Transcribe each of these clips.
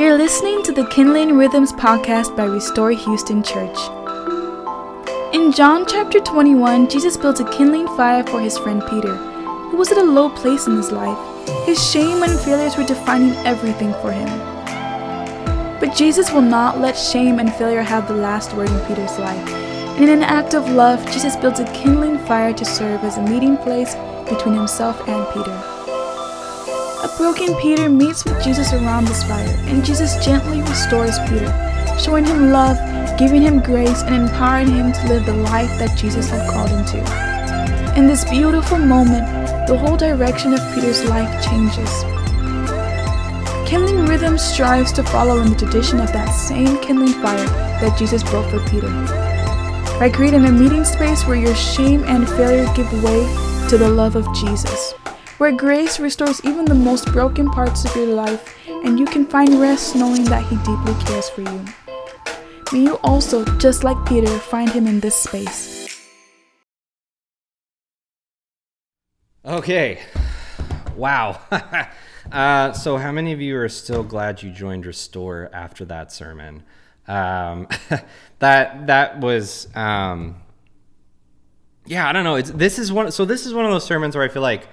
You're listening to the Kindling Rhythms podcast by Restore Houston Church. In John chapter 21, Jesus built a kindling fire for his friend Peter, who was at a low place in his life. His shame and failures were defining everything for him. But Jesus will not let shame and failure have the last word in Peter's life. And in an act of love, Jesus builds a kindling fire to serve as a meeting place between himself and Peter. A broken Peter meets with Jesus around this fire, and Jesus gently restores Peter, showing him love, giving him grace, and empowering him to live the life that Jesus had called him to. In this beautiful moment, the whole direction of Peter's life changes. Kindling Rhythm strives to follow in the tradition of that same kindling fire that Jesus built for Peter. By creating a meeting space where your shame and failure give way to the love of Jesus where grace restores even the most broken parts of your life, and you can find rest knowing that He deeply cares for you. May you also, just like Peter, find Him in this space. Okay. Wow. uh, so, how many of you are still glad you joined Restore after that sermon? Um, that that was, um, yeah, I don't know. It's this is one. So this is one of those sermons where I feel like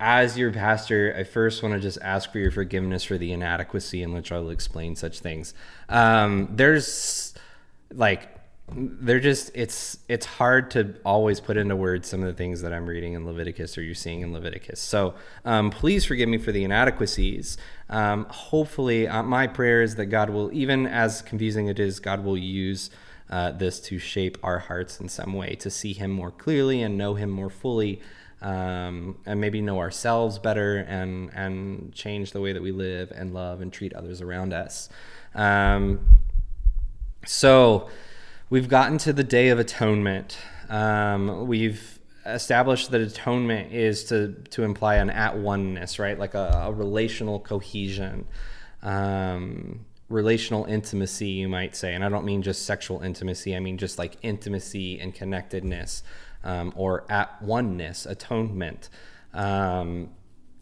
as your pastor, I first want to just ask for your forgiveness for the inadequacy in which I will explain such things. Um, there's like they're just it's it's hard to always put into words some of the things that I'm reading in Leviticus or you're seeing in Leviticus. So um, please forgive me for the inadequacies. Um, hopefully, uh, my prayer is that God will, even as confusing it is, God will use. Uh, this to shape our hearts in some way, to see Him more clearly and know Him more fully, um, and maybe know ourselves better and and change the way that we live and love and treat others around us. Um, so we've gotten to the Day of Atonement. Um, we've established that atonement is to to imply an at oneness, right? Like a, a relational cohesion. Um, relational intimacy, you might say. And I don't mean just sexual intimacy, I mean just like intimacy and connectedness um, or at oneness, atonement. Um,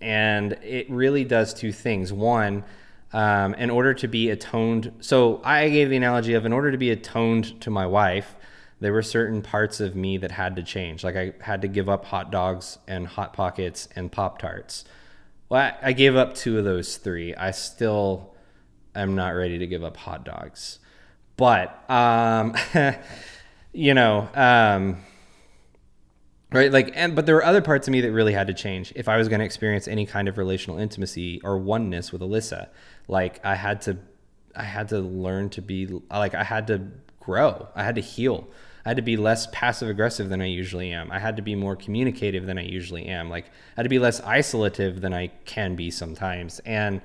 and it really does two things. One, um, in order to be atoned, so I gave the analogy of in order to be atoned to my wife, there were certain parts of me that had to change. Like I had to give up hot dogs and hot pockets and Pop Tarts. Well, I gave up two of those three. I still am not ready to give up hot dogs. But, um, you know, um, right like and but there were other parts of me that really had to change if i was going to experience any kind of relational intimacy or oneness with alyssa. Like i had to i had to learn to be like i had to grow. I had to heal. I had to be less passive aggressive than i usually am. I had to be more communicative than i usually am. Like i had to be less isolative than i can be sometimes. And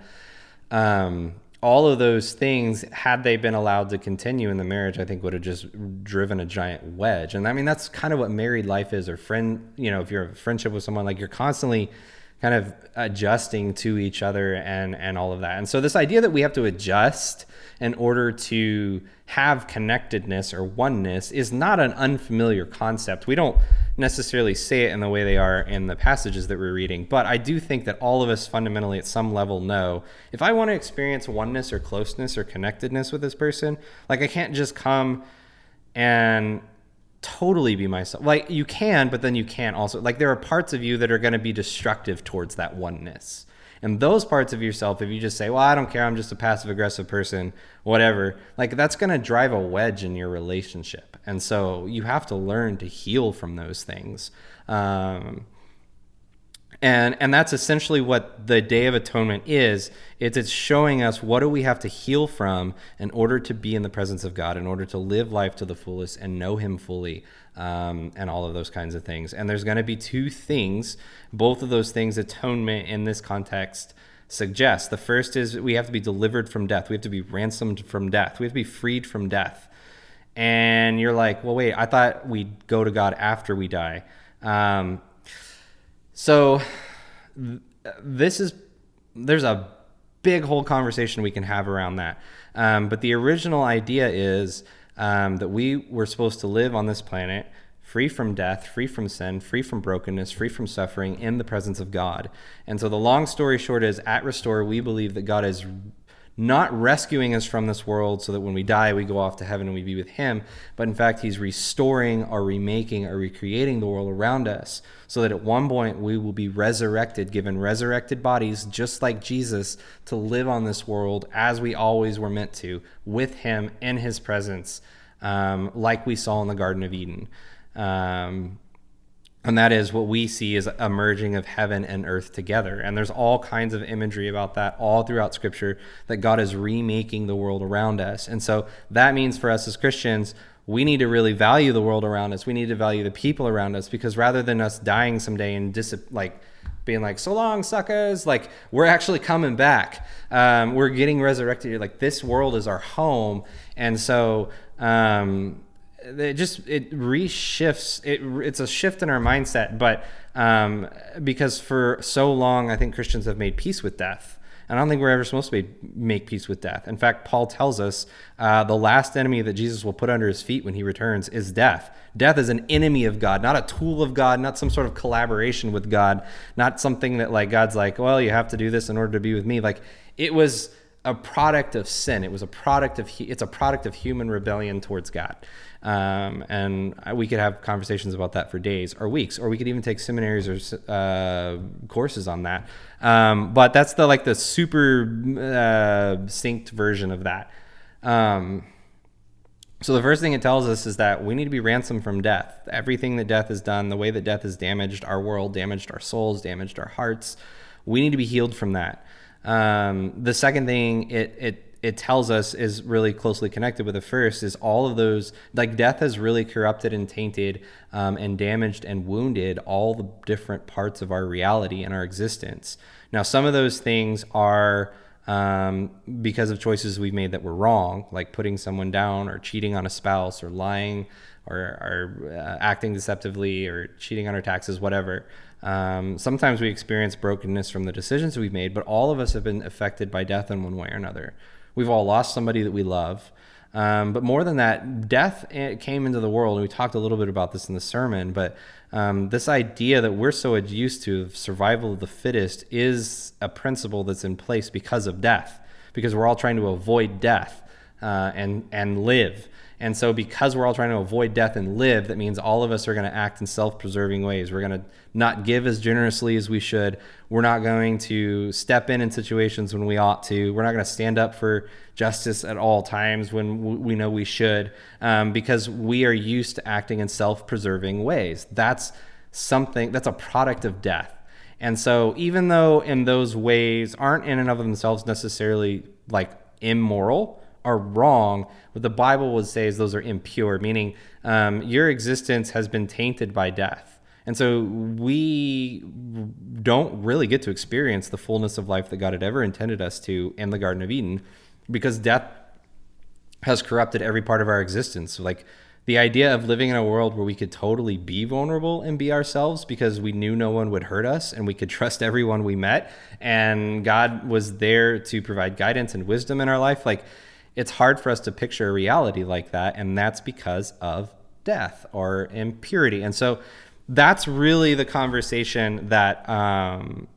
um all of those things, had they been allowed to continue in the marriage, I think would have just driven a giant wedge. And I mean, that's kind of what married life is, or friend, you know, if you're a friendship with someone, like you're constantly kind of adjusting to each other and and all of that. And so this idea that we have to adjust in order to have connectedness or oneness is not an unfamiliar concept. We don't necessarily say it in the way they are in the passages that we're reading, but I do think that all of us fundamentally at some level know if I want to experience oneness or closeness or connectedness with this person, like I can't just come and totally be myself. Like you can, but then you can't also. Like there are parts of you that are going to be destructive towards that oneness. And those parts of yourself, if you just say, well, I don't care, I'm just a passive aggressive person, whatever, like that's going to drive a wedge in your relationship. And so you have to learn to heal from those things. Um, and and that's essentially what the day of atonement is. It's it's showing us what do we have to heal from in order to be in the presence of god in order to live life to the fullest and know him fully um, and all of those kinds of things. And there's going to be two things. Both of those things atonement in this context suggests the first is we have to be delivered from death. We have to be ransomed from death. We have to be freed from death. And you're like well wait i thought we'd go to god after we die. Um, so th- this is there's a big whole conversation we can have around that. Um, but the original idea is um, that we were supposed to live on this planet free from death, free from sin, free from brokenness, free from suffering in the presence of God. And so the long story short is at Restore, we believe that God has not rescuing us from this world so that when we die, we go off to heaven and we be with Him, but in fact, He's restoring or remaking or recreating the world around us so that at one point we will be resurrected, given resurrected bodies, just like Jesus, to live on this world as we always were meant to, with Him in His presence, um, like we saw in the Garden of Eden. Um, and that is what we see is a merging of heaven and earth together. And there's all kinds of imagery about that all throughout Scripture that God is remaking the world around us. And so that means for us as Christians, we need to really value the world around us. We need to value the people around us because rather than us dying someday and dis- like being like, so long, suckers, like we're actually coming back. Um, we're getting resurrected. Like this world is our home. And so, um, it just it reshifts it it's a shift in our mindset but um, because for so long i think christians have made peace with death. And i don't think we're ever supposed to be, make peace with death. In fact paul tells us uh, the last enemy that jesus will put under his feet when he returns is death. Death is an enemy of god not a tool of god not some sort of collaboration with god not something that like god's like well you have to do this in order to be with me. Like it was a product of sin it was a product of it's a product of human rebellion towards god um, and we could have conversations about that for days or weeks, or we could even take seminaries or uh, courses on that. Um, but that's the like the super uh, synced version of that. Um, so the first thing it tells us is that we need to be ransomed from death. Everything that death has done, the way that death has damaged our world, damaged our souls, damaged our hearts, we need to be healed from that. Um, the second thing it it it tells us is really closely connected with the first is all of those like death has really corrupted and tainted um, and damaged and wounded all the different parts of our reality and our existence. Now some of those things are um, because of choices we've made that were wrong like putting someone down or cheating on a spouse or lying or, or uh, acting deceptively or cheating on our taxes whatever um, sometimes we experience brokenness from the decisions we've made, but all of us have been affected by death in one way or another. We've all lost somebody that we love. Um, but more than that, death eh, came into the world, and we talked a little bit about this in the sermon. But um, this idea that we're so used to of survival of the fittest is a principle that's in place because of death, because we're all trying to avoid death uh, and and live. And so, because we're all trying to avoid death and live, that means all of us are going to act in self preserving ways. We're going to not give as generously as we should. We're not going to step in in situations when we ought to. We're not going to stand up for justice at all times when we know we should, um, because we are used to acting in self preserving ways. That's something, that's a product of death. And so, even though in those ways aren't in and of themselves necessarily like immoral, are wrong, what the Bible would say is those are impure, meaning um, your existence has been tainted by death. And so we don't really get to experience the fullness of life that God had ever intended us to in the Garden of Eden because death has corrupted every part of our existence. Like the idea of living in a world where we could totally be vulnerable and be ourselves because we knew no one would hurt us and we could trust everyone we met and God was there to provide guidance and wisdom in our life like it's hard for us to picture a reality like that, and that's because of death or impurity. And so that's really the conversation that um,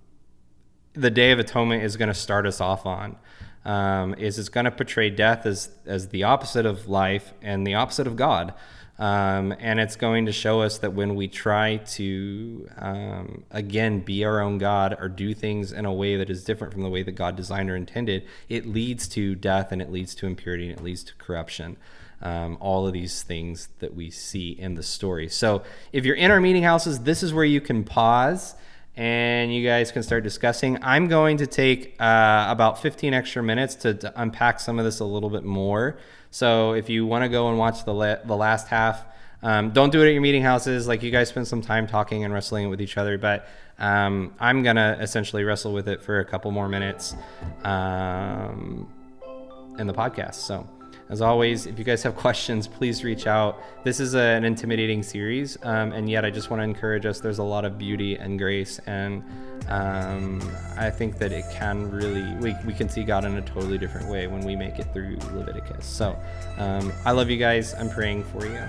the Day of Atonement is going to start us off on. Um, is it's going to portray death as as the opposite of life and the opposite of God. Um, and it's going to show us that when we try to, um, again, be our own God or do things in a way that is different from the way that God designed or intended, it leads to death and it leads to impurity and it leads to corruption. Um, all of these things that we see in the story. So if you're in our meeting houses, this is where you can pause and you guys can start discussing. I'm going to take uh, about 15 extra minutes to, to unpack some of this a little bit more. So if you want to go and watch the la- the last half, um, don't do it at your meeting houses. Like you guys spend some time talking and wrestling with each other, but um, I'm gonna essentially wrestle with it for a couple more minutes um, in the podcast. So. As always, if you guys have questions, please reach out. This is a, an intimidating series, um, and yet I just want to encourage us. There's a lot of beauty and grace, and um, I think that it can really, we, we can see God in a totally different way when we make it through Leviticus. So um, I love you guys. I'm praying for you.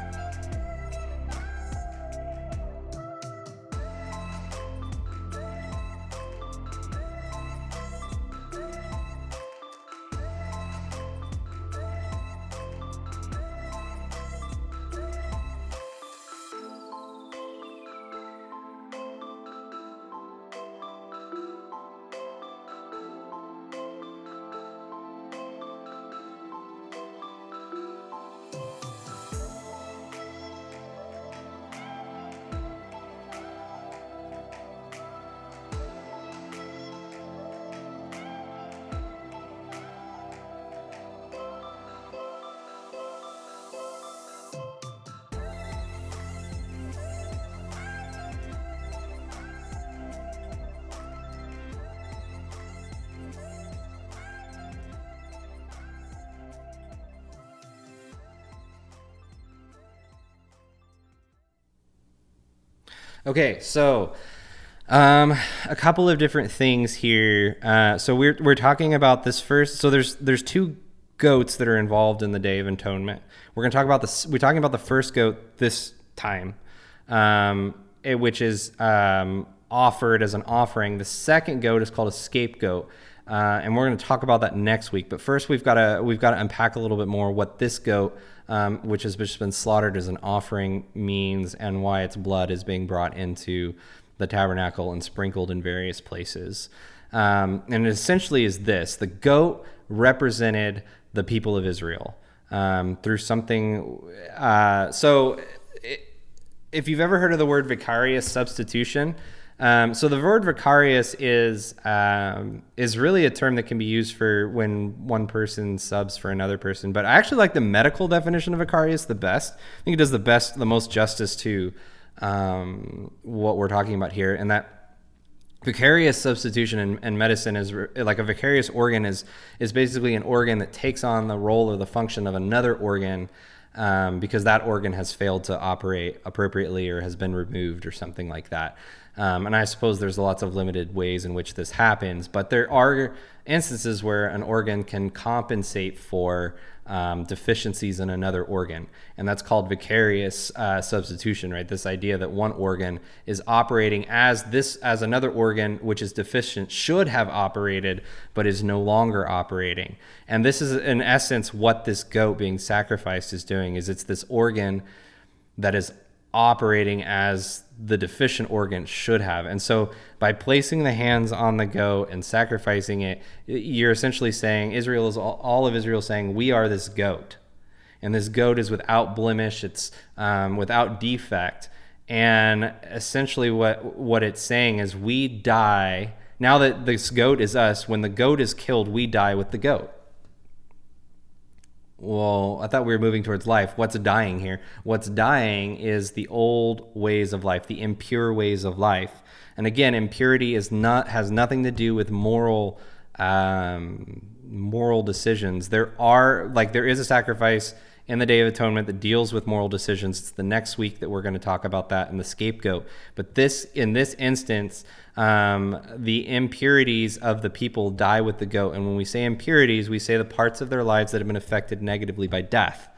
Okay, so um, a couple of different things here. Uh, so we're we're talking about this first. So there's there's two goats that are involved in the Day of Atonement. We're to talk about this. We're talking about the first goat this time, um, it, which is um, offered as an offering. The second goat is called a scapegoat. Uh, and we're going to talk about that next week. But first, we've got to we've got to unpack a little bit more what this goat, um, which has just been slaughtered as an offering, means, and why its blood is being brought into the tabernacle and sprinkled in various places. Um, and it essentially is this: the goat represented the people of Israel um, through something. Uh, so, if you've ever heard of the word vicarious substitution, um, so the word vicarious is um, is really a term that can be used for when one person subs for another person. But I actually like the medical definition of vicarious the best. I think it does the best, the most justice to um, what we're talking about here, and that vicarious substitution in, in, medicine is like a vicarious organ is is basically an organ that takes on the role or the function of another organ um, because that organ has failed to operate appropriately or has been removed or something like that. Um, and I suppose there's lots of limited ways in which this happens, but there are instances where an organ can compensate for um, deficiencies in another organ, and that's called vicarious uh, substitution, right? This idea that one organ is operating as this as another organ which is deficient should have operated but is no longer operating, and this is in essence what this goat being sacrificed is doing. Is it's this organ that is operating as the deficient organ should have. And so by placing the hands on the goat and sacrificing it, you're essentially saying Israel is all, all of Israel saying, We are this goat. And this goat is without blemish, it's um, without defect. And essentially, what, what it's saying is, we die. Now that this goat is us, when the goat is killed, we die with the goat well, I thought we were moving towards life. What's dying here? What's dying is the old ways of life, the impure ways of life. And again, impurity is not has nothing to do with moral um, moral decisions. There are like there is a sacrifice in the Day of Atonement that deals with moral decisions. It's the next week that we're going to talk about that in the scapegoat. But this, in this instance, um, the impurities of the people die with the goat. And when we say impurities, we say the parts of their lives that have been affected negatively by death.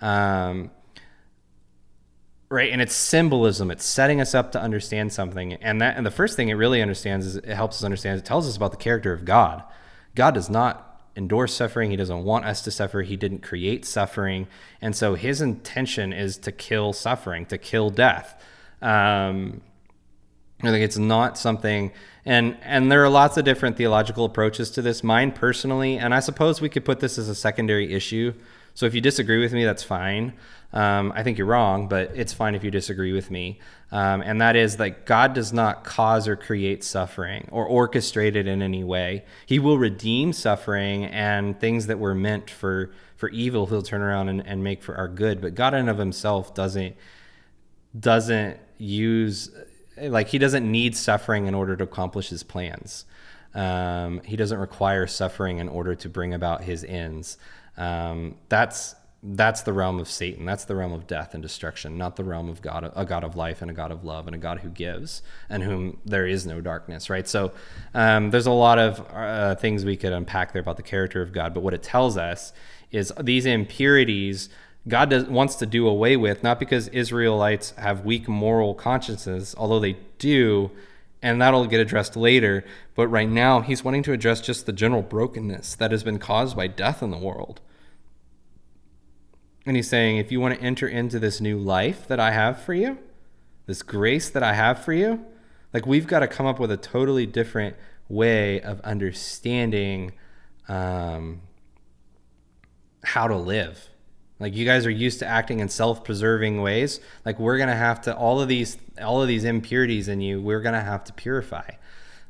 Um, right and it's symbolism it's setting us up to understand something and that and the first thing it really understands is it helps us understand it tells us about the character of god god does not endorse suffering. He doesn't want us to suffer. He didn't create suffering. And so his intention is to kill suffering, to kill death. Um, I think it's not something, and and there are lots of different theological approaches to this. Mine personally, and I suppose we could put this as a secondary issue. So if you disagree with me, that's fine. Um, I think you're wrong, but it's fine if you disagree with me. Um, and that is that God does not cause or create suffering or orchestrate it in any way. He will redeem suffering and things that were meant for, for evil, he'll turn around and, and make for our good. But God in of himself doesn't doesn't use like he doesn't need suffering in order to accomplish his plans. Um, he doesn't require suffering in order to bring about his ends. Um, that's that's the realm of Satan. That's the realm of death and destruction, not the realm of God, a God of life and a God of love and a God who gives and whom there is no darkness, right? So um, there's a lot of uh, things we could unpack there about the character of God, but what it tells us is these impurities God does, wants to do away with, not because Israelites have weak moral consciences, although they do, and that'll get addressed later. But right now, He's wanting to address just the general brokenness that has been caused by death in the world and he's saying, if you want to enter into this new life that I have for you, this grace that I have for you, like we've got to come up with a totally different way of understanding um, how to live. Like you guys are used to acting in self-preserving ways. Like we're gonna have to all of these all of these impurities in you. We're gonna have to purify.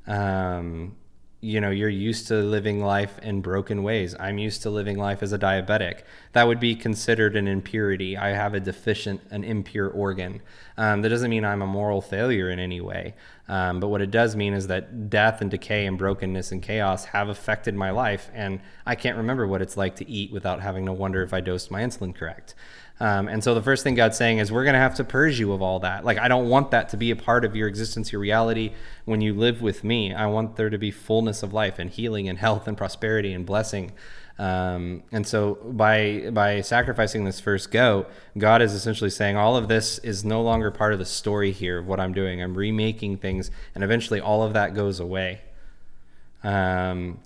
Um, you know you're used to living life in broken ways. I'm used to living life as a diabetic. That would be considered an impurity. I have a deficient an impure organ. Um, that doesn't mean i'm a moral failure in any way. Um, but what it does mean is that death and decay and brokenness and chaos have affected my life, and I can't remember what it's like to eat without having to wonder if I dosed my insulin correct. Um, and so the first thing God's saying is, we're going to have to purge you of all that. Like, I don't want that to be a part of your existence, your reality. When you live with me, I want there to be fullness of life and healing and health and prosperity and blessing. Um, and so by by sacrificing this first goat, God is essentially saying all of this is no longer part of the story here of what I'm doing. I'm remaking things, and eventually all of that goes away. Um,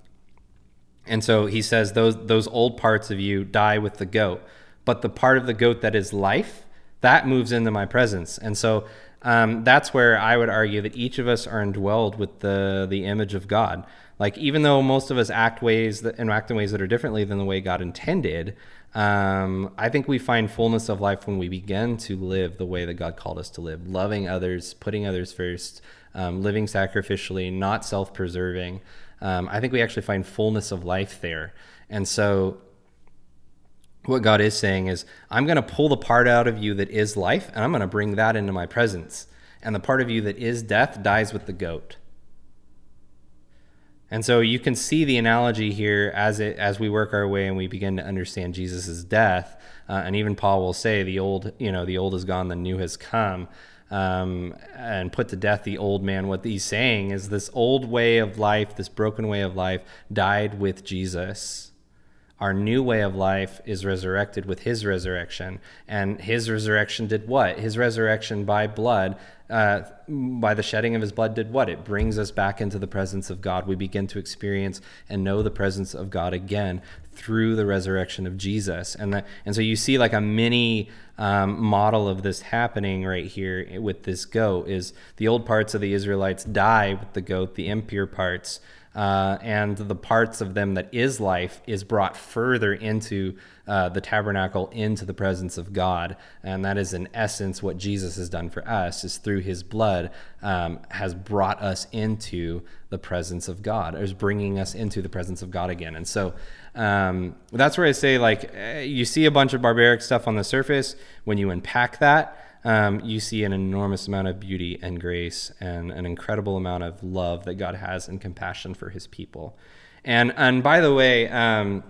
and so he says those those old parts of you die with the goat but the part of the goat that is life, that moves into my presence. And so um, that's where I would argue that each of us are indwelled with the the image of God. Like even though most of us act ways that and act in ways that are differently than the way God intended, um, I think we find fullness of life when we begin to live the way that God called us to live, loving others, putting others first, um, living sacrificially, not self-preserving. Um, I think we actually find fullness of life there. And so what God is saying is, I'm going to pull the part out of you that is life, and I'm going to bring that into my presence. And the part of you that is death dies with the goat. And so you can see the analogy here as it as we work our way and we begin to understand Jesus' death. Uh, and even Paul will say, "The old, you know, the old is gone, the new has come." Um, and put to death the old man. What he's saying is this old way of life, this broken way of life, died with Jesus our new way of life is resurrected with his resurrection. And his resurrection did what? His resurrection by blood, uh, by the shedding of his blood, did what? It brings us back into the presence of God. We begin to experience and know the presence of God again through the resurrection of Jesus. And, the, and so you see like a mini um, model of this happening right here with this goat is the old parts of the Israelites die with the goat, the impure parts uh, and the parts of them that is life is brought further into uh, the tabernacle, into the presence of God, and that is in essence what Jesus has done for us. Is through His blood um, has brought us into the presence of God, is bringing us into the presence of God again. And so um, that's where I say, like, eh, you see a bunch of barbaric stuff on the surface. When you unpack that, um, you see an enormous amount of beauty and grace and an incredible amount of love that God has and compassion for his people. And, and by the way, um,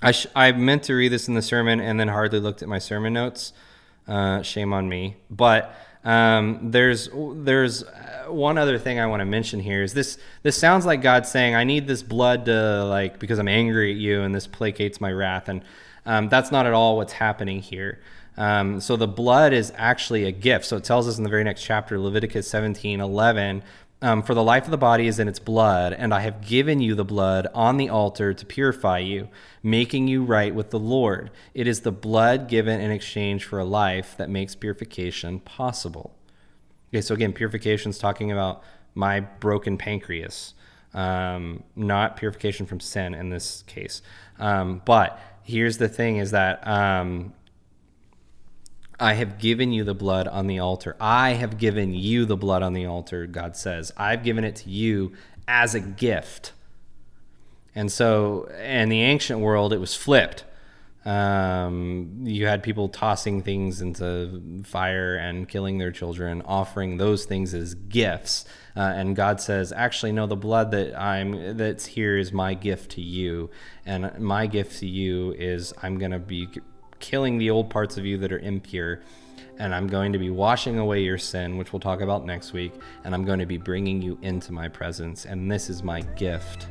I, sh- I meant to read this in the sermon and then hardly looked at my sermon notes. Uh, shame on me. But um, there's there's uh, one other thing I want to mention here is this this sounds like God saying I need this blood to like because I'm angry at you and this placates my wrath and um, that's not at all what's happening here. Um, so the blood is actually a gift. So it tells us in the very next chapter, Leviticus 17 11, um, for the life of the body is in its blood, and I have given you the blood on the altar to purify you, making you right with the Lord. It is the blood given in exchange for a life that makes purification possible. Okay, so again, purification is talking about my broken pancreas, um, not purification from sin in this case. Um, but here's the thing: is that um, I have given you the blood on the altar. I have given you the blood on the altar, God says. I've given it to you as a gift. And so, in the ancient world, it was flipped. Um, you had people tossing things into fire and killing their children, offering those things as gifts. Uh, and God says, "Actually, no. The blood that I'm that's here is my gift to you, and my gift to you is I'm going to be killing the old parts of you that are impure. And I'm going to be washing away your sin, which we'll talk about next week. And I'm going to be bringing you into my presence. And this is my gift